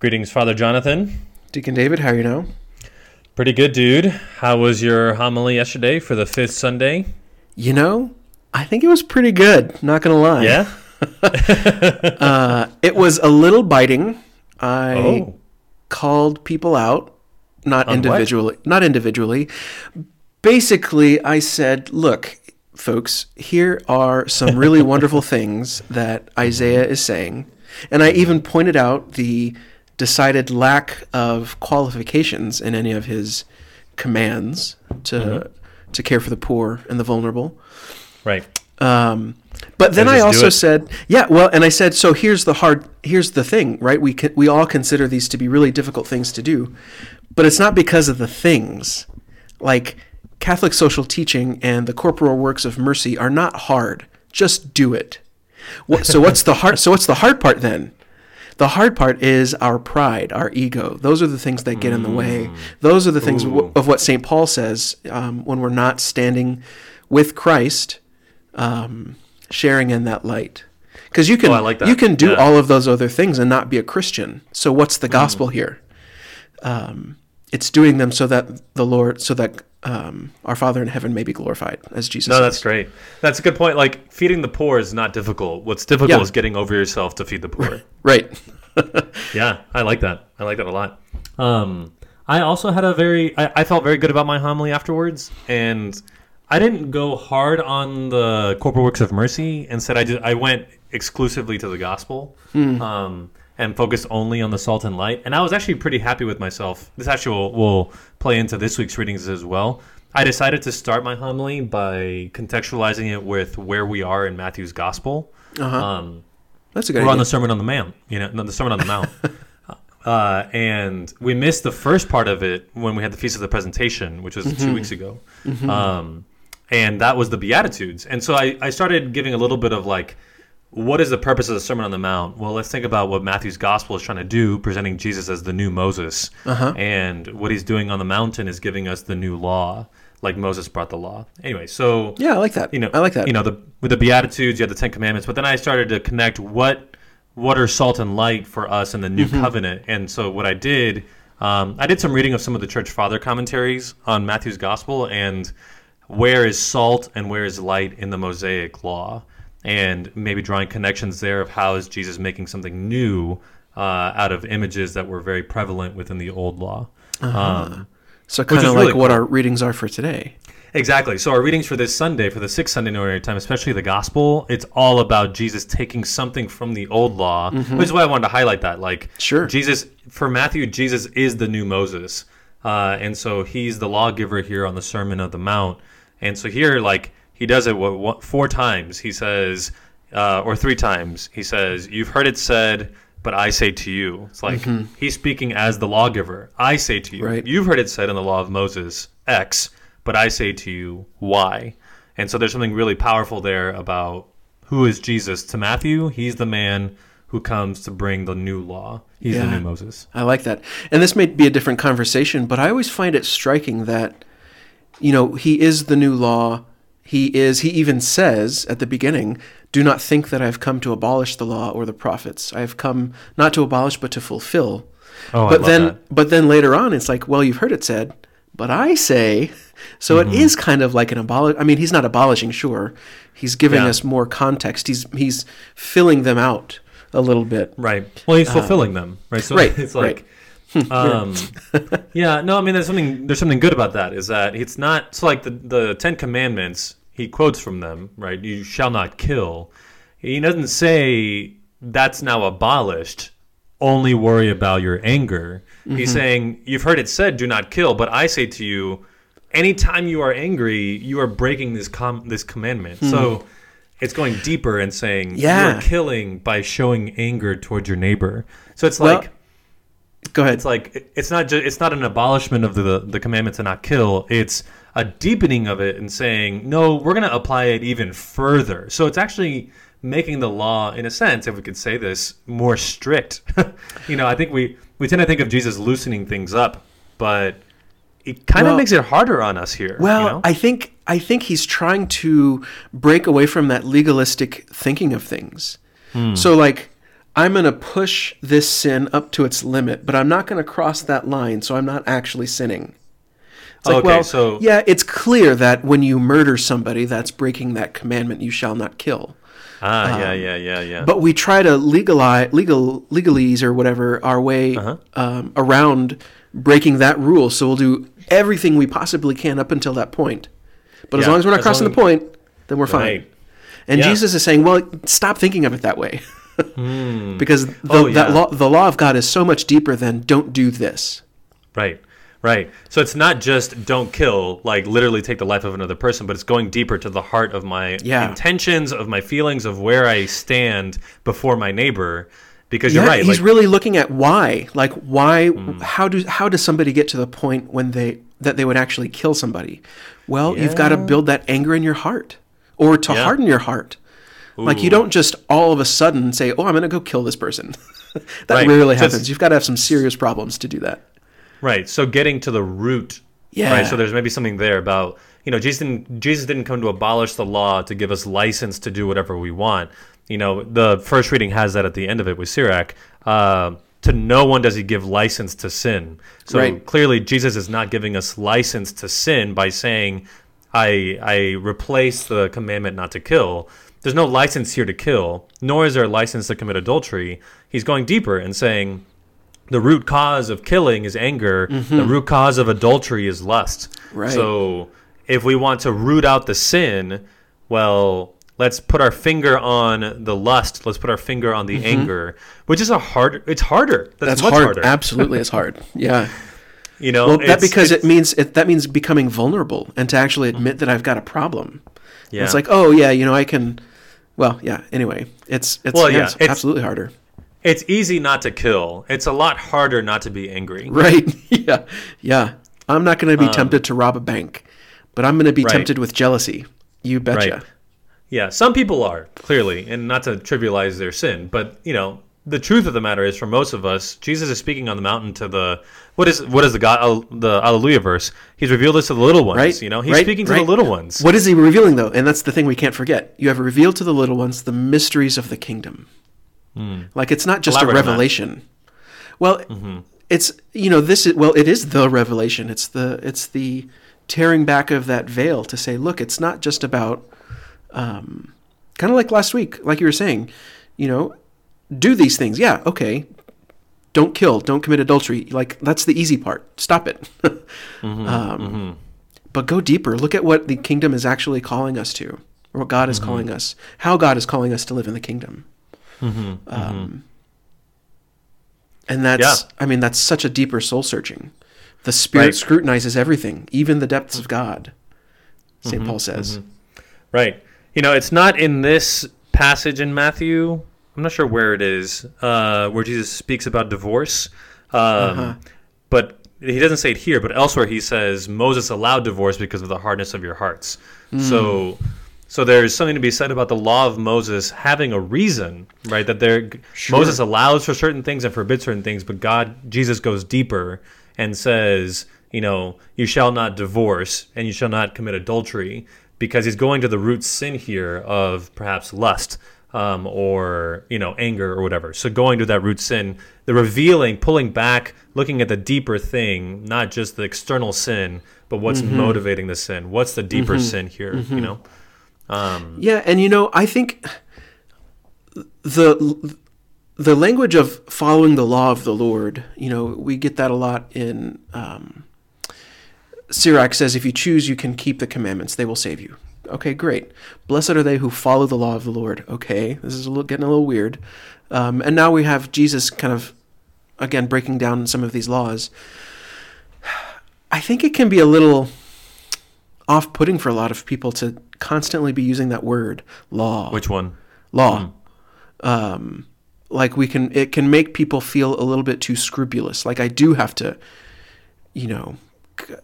Greetings, Father Jonathan. Deacon David, how are you now? Pretty good, dude. How was your homily yesterday for the fifth Sunday? You know, I think it was pretty good, not going to lie. Yeah? Uh, it was a little biting. I Oh. called people out, not On what? individually, not individually. Basically, I said, "Look, folks, here are some really wonderful things that Isaiah is saying." And I even pointed out the decided lack of qualifications in any of his commands to Mm-hmm. to care for the poor and the vulnerable. Right. Um, but then I also said, yeah, well, and I said, so here's the hard, here's the thing, right? We can, we all consider these to be really difficult things to do, but it's not because of the things. Like Catholic social teaching and the corporal works of mercy are not hard. Just do it. What, so what's the hard? So what's the hard part then? The hard part is our pride, our ego. Those are the things that get in the way. Those are the things w- of what St. Paul says um, when we're not standing with Christ, um, sharing in that light. Because you can Oh, like you can do Yeah. all of those other things and not be a Christian. So what's the gospel here? Um, it's doing them so that the Lord, so that um, our Father in heaven may be glorified, as Jesus. No, says. that's great. That's a good point. Like, feeding the poor is not difficult. What's difficult Yeah. is getting over yourself to feed the poor. right. yeah, I like that. I like that a lot. Um, I also had a very, I, I felt very good about my homily afterwards, and I didn't go hard on the corporal works of mercy. Instead, I did. I went exclusively to the gospel, um, and focused only on the salt and light. And I was actually pretty happy with myself. This actually will, will play into this week's readings as well. I decided to start my homily by contextualizing it with where we are in Matthew's gospel. Uh-huh. Um, That's a good we're on the Sermon on the Mount, you know, the Sermon on the Mount. Uh, and we missed the first part of it when we had the Feast of the Presentation, which was Mm-hmm. two weeks ago. Um, and that was the Beatitudes. And so I, I started giving a little bit of like, what is the purpose of the Sermon on the Mount? Well, let's think about what Matthew's gospel is trying to do, presenting Jesus as the new Moses. Uh-huh. And what he's doing on the mountain is giving us the new law, like Moses brought the law. Anyway, so yeah, I like that. you know, I like that. You know, the with the Beatitudes, you have the Ten Commandments, but then I started to connect what what are salt and light for us in the New Mm-hmm. Covenant, and so what I did, um, I did some reading of some of the Church Father commentaries on Matthew's Gospel, and where is salt and where is light in the Mosaic Law, and maybe drawing connections there of how is Jesus making something new uh, out of images that were very prevalent within the Old Law. Uh-huh. Um, so kind of really like what cool. our readings are for today. Exactly. So our readings for this Sunday, for the sixth Sunday in ordinary time, especially the gospel, it's all about Jesus taking something from the old law, which is why I wanted to highlight that. Like, Mm-hmm. Sure. Jesus for Matthew, Jesus is the new Moses, uh, and so he's the lawgiver here on the Sermon of the Mount. And so here, like, he does it what, four times. He says, uh, or three times. He says, "You've heard it said." But I say to you, it's like he's speaking as the lawgiver. I say to you, Mm-hmm. Right. You've heard it said in the law of Moses, X, but I say to you, Y. And so there's something really powerful there about who is Jesus. To Matthew, he's the man who comes to bring the new law. He's the new Moses. I like that. And this may be a different conversation, but I always find it striking that, you know, he is the new law. He is, he even says at the beginning, do not think that I have come to abolish the law or the prophets. I have come not to abolish, but to fulfill. Oh, I but love then, that. but then later on, it's like, well, you've heard it said, but I say. So Mm-hmm. it is kind of like an abolish. I mean, he's not abolishing, sure. He's giving Yeah. us more context. He's he's filling them out a little bit. Right. Well, he's fulfilling them, right? So Um, right, it's like, um, yeah. No, I mean, there's something there's something good about that. Is that it's not so like the the Ten Commandments. He quotes from them, right? You shall not kill. He doesn't say that's now abolished. Only worry about your anger. He's mm-hmm. saying you've heard it said, "Do not kill," but I say to you, anytime you are angry, you are breaking this com- this commandment. So. Hmm. It's going deeper and saying yeah. you're killing by showing anger towards your neighbor. So it's Well, like Go ahead. it's like it's not just it's not an abolishment of the the commandment to not kill. It's a deepening of it and saying no, we're going to apply it even further. So it's actually making the law, in a sense, if we could say this, more strict. you know, I think we we tend to think of Jesus loosening things up, but it kind of Well- makes it harder on us here. Well, you know? I think I think he's trying to break away from that legalistic thinking of things. Hmm. So like I'm going to push this sin up to its limit, but I'm not going to cross that line, so I'm not actually sinning. It's like, Okay, well, so- yeah, it's clear that when you murder somebody, that's breaking that commandment, you shall not kill. Ah, yeah, yeah, yeah, yeah. But we try to legalize, legal, legalese or whatever our way Uh-huh. um, around breaking that rule. So we'll do everything we possibly can up until that point. But as long as we're not as crossing the point, then we're fine. Right. And Yeah. Jesus is saying, well, stop thinking of it that way. because the, Oh, that yeah. law, the law of God is so much deeper than don't do this. Right. Right. So it's not just don't kill, like literally take the life of another person, but it's going deeper to the heart of my Yeah. intentions, of my feelings, of where I stand before my neighbor. Because you're right. he's like, really looking at why. Like why Hmm. how do how does somebody get to the point when they that they would actually kill somebody? Well, you've got to build that anger in your heart or to Yeah. harden your heart. Like you don't just all of a sudden say, "Oh, I'm going to go kill this person." that Right. rarely happens. You've got to have some serious problems to do that. Right. So getting to the root. Yeah. Right. So there's maybe something there about you know Jesus didn't Jesus didn't come to abolish the law to give us license to do whatever we want. You know the first reading has that at the end of it with Sirach. Uh, to no one does he give license to sin. So Right. clearly Jesus is not giving us license to sin by saying I I replace the commandment not to kill. There's no license here to kill, nor is there a license to commit adultery. He's going deeper and saying the root cause of killing is anger. The root cause of adultery is lust. Mm-hmm. Right. So if we want to root out the sin, well, let's put our finger on the lust. Let's put our finger on the anger, which is a hard. It's harder. That's, Mm-hmm. That's hard. harder. Absolutely, it's hard. Yeah. You know, Well, that because it means it, that means becoming vulnerable and to actually admit that I've got a problem. yeah. It's like, oh yeah, you know, I can. Well, yeah. Anyway, it's it's, Well, yeah, yeah, it's it's- absolutely harder. It's easy not to kill. It's a lot harder not to be angry. Right? yeah, yeah. I'm not going to be tempted to rob a bank, but I'm going to be Um, Right. tempted with jealousy. You betcha. Right. Yeah, some people are clearly, and not to trivialize their sin, but you know, the truth of the matter is, for most of us, Jesus is speaking on the mountain to the what is what is the God the Alleluia verse? He's revealed this to the little ones. Right? You know, he's Right, speaking to right. the little ones. What is he revealing though? And that's the thing we can't forget. You have revealed to the little ones the mysteries of the kingdom. Like it's not just. Elaborate a revelation. Well, Mm-hmm. it's you know this is well it is the revelation. It's the it's the tearing back of that veil to say, look, it's not just about um, kind of like last week, like you were saying, you know, do these things. Yeah, okay. Don't kill. Don't commit adultery. Like that's the easy part. Stop it. Mm-hmm, um, But go deeper. Look at what the kingdom is actually calling us to, or what God is Mm-hmm. calling us, how God is calling us to live in the kingdom. Mm-hmm, Um, and that's, Yeah. I mean, that's such a deeper soul searching. The Spirit Right. scrutinizes everything, even the depths of God. Mm-hmm, saint Paul says. Right. You know, it's not in this passage in Matthew. I'm not sure where it is, uh, where Jesus speaks about divorce. Um, Uh-huh. But he doesn't say it here, but elsewhere he says Moses allowed divorce because of the hardness of your hearts. Hmm. So, so there's something to be said about the law of Moses having a reason, right? That there, Moses allows for certain things and forbids certain things, but God, Jesus goes deeper and says, you know, you shall not divorce and you shall not commit adultery because he's going to the root sin here of perhaps lust um, or you know anger or whatever. So going to that root sin, the revealing, pulling back, looking at the deeper thing, not just the external sin, but what's mm-hmm. motivating the sin. What's the deeper mm-hmm. sin here? You mm-hmm. know. Um, Yeah, and you know, I think the the language of following the law of the Lord, you know, we get that a lot in um, Sirach says, "If you choose, you can keep the commandments; they will save you." Okay, great. Blessed are they who follow the law of the Lord. Okay, this is a little, getting a little weird, um, and now we have Jesus kind of again breaking down some of these laws. I think it can be a little off-putting for a lot of people to constantly be using that word law. Which one? law. Um like we can it can make people feel a little bit too scrupulous. Like i do have to you know c-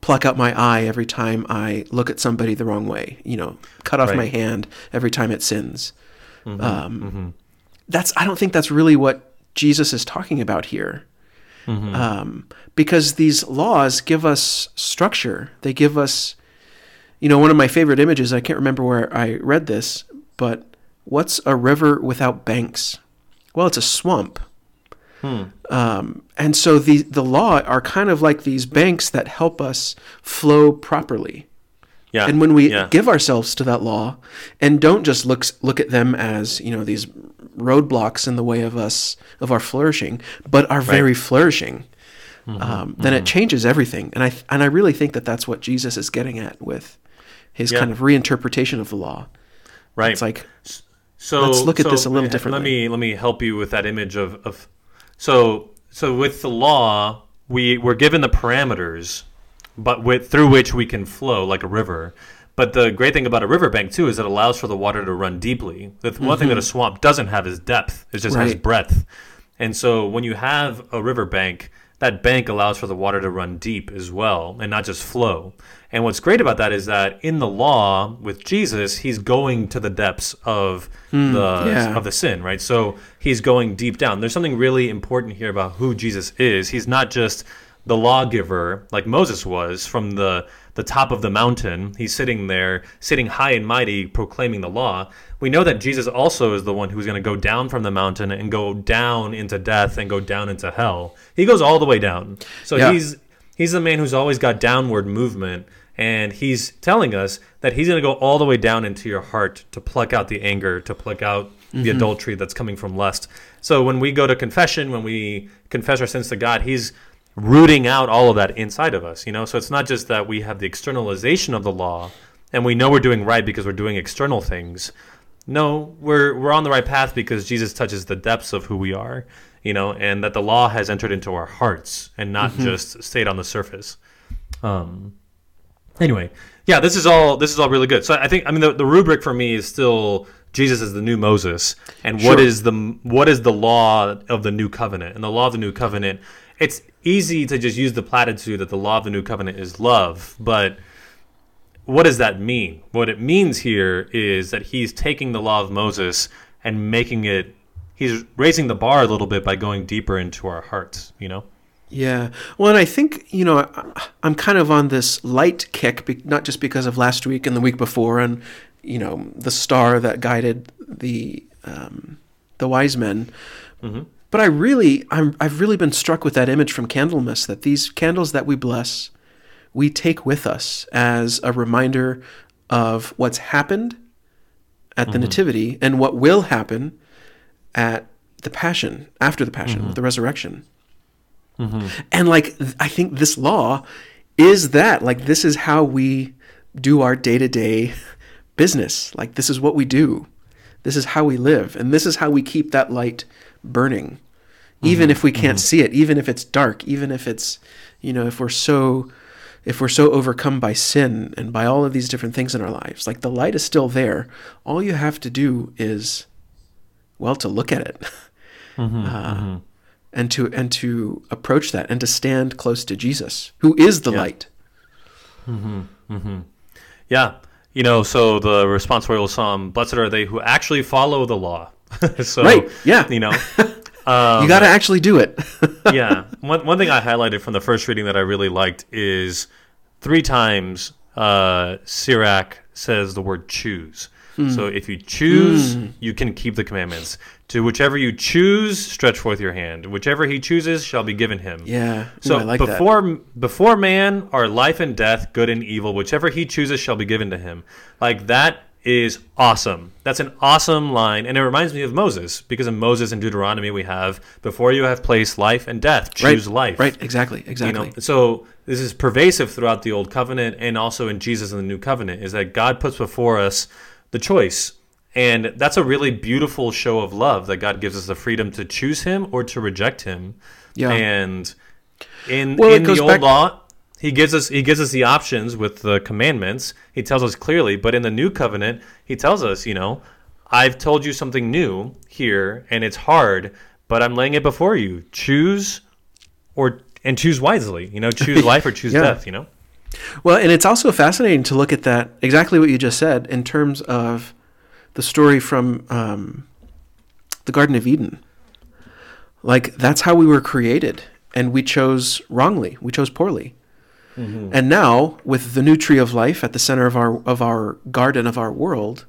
pluck out my eye every time i look at somebody the wrong way you know cut off Right. my hand every time it sins. Um that's i don't think that's really what jesus is talking about here. Um, because these laws give us structure. They give us you know, one of my favorite images, I can't remember where I read this, but what's a river without banks? Well, it's a swamp. Hmm. Um, and so the the law are kind of like these banks that help us flow properly. Yeah. And when we yeah. give ourselves to that law and don't just look look at them as, you know, these roadblocks in the way of us of our flourishing, but are very flourishing, Mm-hmm. um, then it changes everything. And I and I really think that that's what Jesus is getting at with his Yeah. kind of reinterpretation of the law. right. It's like So Let's look at this a little differently. Let me let me help you with that image of, of so so with the law we we're given the parameters, but with through which we can flow like a river. But the great thing about a riverbank too is it allows for the water to run deeply. The th- one thing that a swamp doesn't have is depth; it just has Mm-hmm. Breadth. And so when you have a riverbank, that bank allows for the water to run deep as well and not just flow. And what's great about that is that in the law with Jesus, he's going to the depths of hmm, the yeah. of the sin, right? So he's going deep down. There's something really important here about who Jesus is. He's not just the lawgiver like Moses was from the the top of the mountain. He's sitting there, sitting high and mighty, proclaiming the law. We know that Jesus also is the one who's going to go down from the mountain and go down into death and go down into hell. He goes all the way down. So Yeah. he's he's the man who's always got downward movement and he's telling us that he's going to go all the way down into your heart to pluck out the anger to pluck out the mm-hmm. adultery that's coming from lust. So when we go to confession when we confess our sins to god he's rooting out all of that inside of us you know? So it's not just that we have the externalization of the law and we know we're doing right because we're doing external things. No we're we're on the right path because jesus touches the depths of who we are you know and that the law has entered into our hearts and not just stayed on the surface. Um anyway yeah this is all this is all really good. So i think i mean the, the rubric for me is still jesus is the new moses and what Sure. is the what is the law of the new covenant? And the law of the new covenant it's easy to just use the platitude that the law of the new covenant is love but what does that mean? What it means here is that he's taking the law of moses and making it he's raising the bar a little bit by going deeper into our hearts you know Yeah. Well, and I think, you know, I'm kind of on this light kick, not just because of last week and the week before and, you know, the star that guided the um, the wise men. But I really, I'm, I've really been struck with that image from Candlemas that these candles that we bless, we take with us as a reminder of what's happened at the Nativity and what will happen at the Passion, after the Passion, with the resurrection. Mm-hmm. And like I think this law is that like this is how we do our day-to-day business. Like this is what we do. This is how we live and this is how we keep that light burning. Even mm-hmm. if we can't see it, even if it's dark, even if it's you know, if we're so if we're so overcome by sin and by all of these different things in our lives, like the light is still there. All you have to do is well to look at it. Uh, and to and to approach that and to stand close to Jesus, who is the Yeah. light. Yeah. You know, so the responsorial psalm, blessed are they who actually follow the law. so, Right, yeah. You know, um, you got to actually do it. yeah. One, one thing I highlighted from the first reading that I really liked is three times uh, Sirach says the word choose. Hmm. So if you choose, you can keep the commandments. To whichever you choose, stretch forth your hand. Whichever he chooses shall be given him. yeah. Ooh, So I like that. before before man are life and death, good and evil, whichever he chooses shall be given to him. Like that is awesome. That's an awesome line, and it reminds me of Moses because in Moses and Deuteronomy we have before you have placed life and death, choose right, life. Right. Exactly. You Exactly. know, so this is pervasive throughout the old covenant and also in Jesus in the new covenant is that God puts before us the choice. And that's a really beautiful show of love that God gives us the freedom to choose him or to reject him. Yeah. And in Well, in the old back- law, he gives us he gives us the options with the commandments. He tells us clearly, but in the new covenant, he tells us, you know, I've told you something new here and it's hard, but I'm laying it before you. Choose or and choose wisely. You know, choose life or choose Yeah. death. You know. Well, and it's also fascinating to look at that exactly what you just said in terms of the story from um, the Garden of Eden. Like that's how we were created, and we chose wrongly. We chose poorly. And now, with the new tree of life at the center of our of our garden of our world,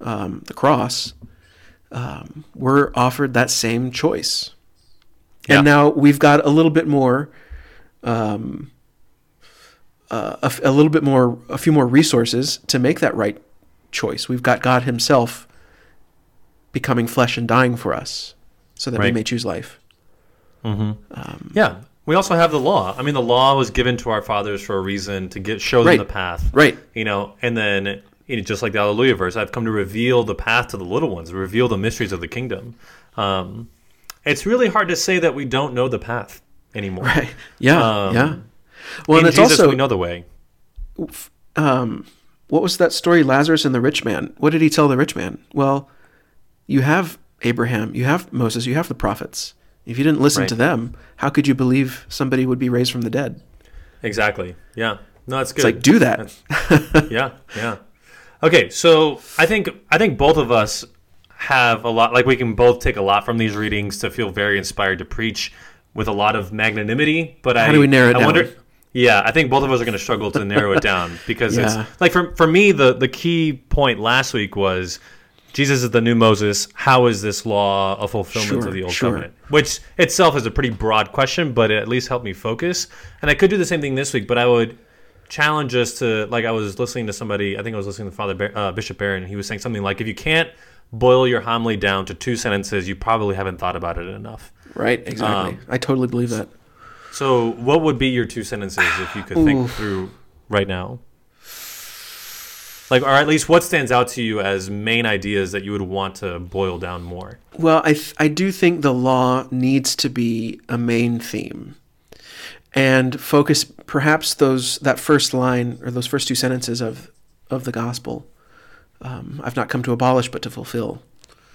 um, the cross, um, we're offered that same choice. Yeah. And now we've got a little bit more, um, uh, a, a little bit more, a few more resources to make that right choice. We've got God Himself becoming flesh and dying for us, so that we may choose life. Yeah. We also have the law. I mean, the law was given to our fathers for a reason to get show them Right. the path. Right. You know, and then you know, just like the Alleluia verse, I've come to reveal the path to the little ones, reveal the mysteries of the kingdom. Um, it's really hard to say that we don't know the path anymore. Right. Yeah. Um, yeah. Well, In and it's Jesus, also we know the way. um, what was that story? Lazarus and the rich man. What did he tell the rich man? Well, you have Abraham, you have Moses, you have the prophets. If you didn't listen Right. to them, how could you believe somebody would be raised from the dead? Exactly. Yeah. No, that's good. It's like do that. yeah, yeah. Okay, so I think I think both of us have a lot. Like we can both take a lot from these readings to feel very inspired to preach with a lot of magnanimity. But I do we narrow it I down? Wonder, yeah, I think both of us are going to struggle to narrow it down because Yeah. it's like for for me the the key point last week was Jesus is the new Moses. How is this law a fulfillment Sure, of the old sure. covenant? Which itself is a pretty broad question, but it at least helped me focus. And I could do the same thing this week, but I would challenge us to like I was listening to somebody. I think I was listening to Father Bar- uh, Bishop Barron. He was saying something like, if you can't boil your homily down to two sentences, you probably haven't thought about it enough. right, exactly. Um, I totally believe that. So, what would be your two sentences if you could think through right now? Like, or at least what stands out to you as main ideas that you would want to boil down more? Well, I th- I do think the law needs to be a main theme, and focus perhaps those that first line or those first two sentences of of the gospel. Um, I've not come to abolish, but to fulfill.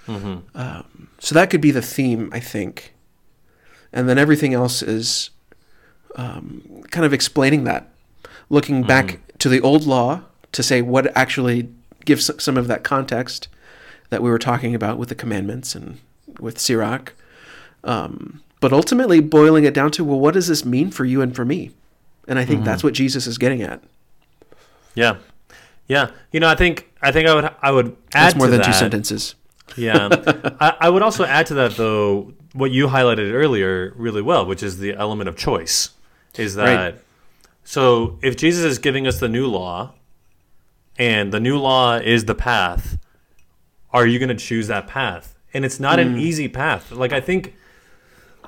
Um, so that could be the theme, I think, and then everything else is um, kind of explaining that, looking back to the old law to say what actually gives some of that context that we were talking about with the commandments and with Sirach. Um, but ultimately, boiling it down to, well, what does this mean for you and for me? And I think that's what Jesus is getting at. Yeah, yeah. You know, I think I think I would I would add That's more than that, two sentences. Yeah, I, I would also add to that though what you highlighted earlier really well, which is the element of choice. Is that Right. so? If Jesus is giving us the new law, and the new law is the path, are you going to choose that path? And it's not an mm. easy path. Like I think.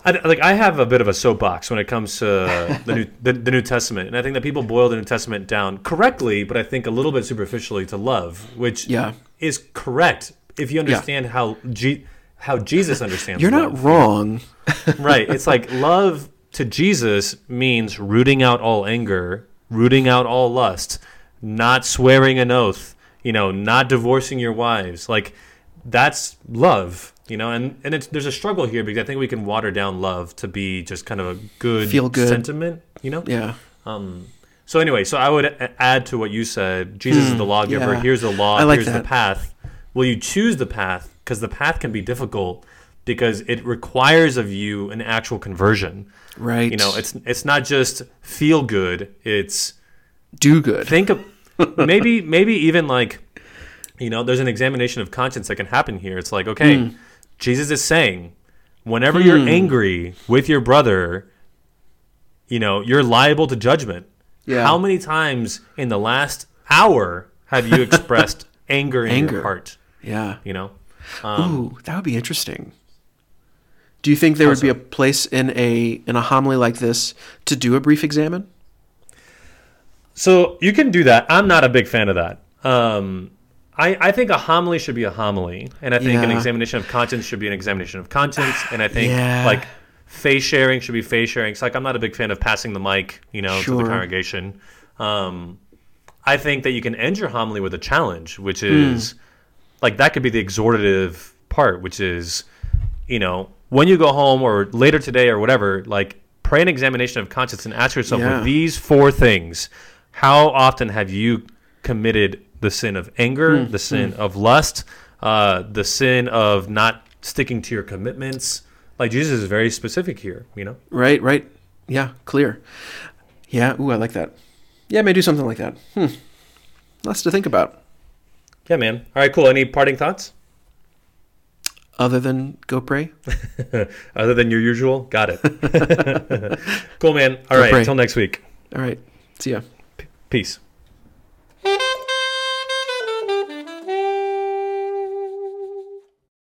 I, like I have a bit of a soapbox when it comes to the new the, the New Testament, and I think that people boil the New Testament down correctly, but I think a little bit superficially to love, which Yeah. is correct if you understand how G- how Jesus understands. You're love. not wrong. right. It's like love to Jesus means rooting out all anger, rooting out all lust, not swearing an oath, you know, not divorcing your wives. Like that's love, you know, and and it's there's a struggle here because I think we can water down love to be just kind of a good Feel good. sentiment, you know. Yeah. Um. So anyway, so I would add to what you said. Jesus is the lawgiver. Hmm, yeah. Here's the law. Like here's the path. Will you choose the path? Because the path can be difficult because it requires of you an actual conversion. Right. You know, it's it's not just feel good. It's do good. think of maybe maybe even like you know there's an examination of conscience that can happen here it's like okay Hmm. jesus is saying whenever you're angry with your brother you know you're liable to judgment Yeah. how many times in the last hour have you expressed anger in Anger. your heart yeah. you know Ooh, that would be interesting. Do you think there would be a place in a in a homily like this to do a brief examen? So you can do that. I'm not a big fan of that. Um, I, I think a homily should be a homily, and I think an examination of conscience should be an examination of conscience, and I think Yeah. like faith sharing should be faith sharing. It's like I'm not a big fan of passing the mic, you know, to the congregation. Um, I think that you can end your homily with a challenge, which Hmm. is like that could be the exhortative part, which is, you know, when you go home or later today or whatever, like pray an examination of conscience and ask yourself Yeah. with these four things, how often have you committed the sin of anger, Hmm, the sin of lust, uh, the sin of not sticking to your commitments? Like Jesus is very specific here, you know. Right, right. Yeah, clear. Yeah, ooh, I like that. Yeah, I may do something like that. Hmm. Lots to think about. Yeah, man. All right, cool. Any parting thoughts? Other than go pray? Other than your usual, got it. cool, man. All right, until next week. All right. See ya. Peace.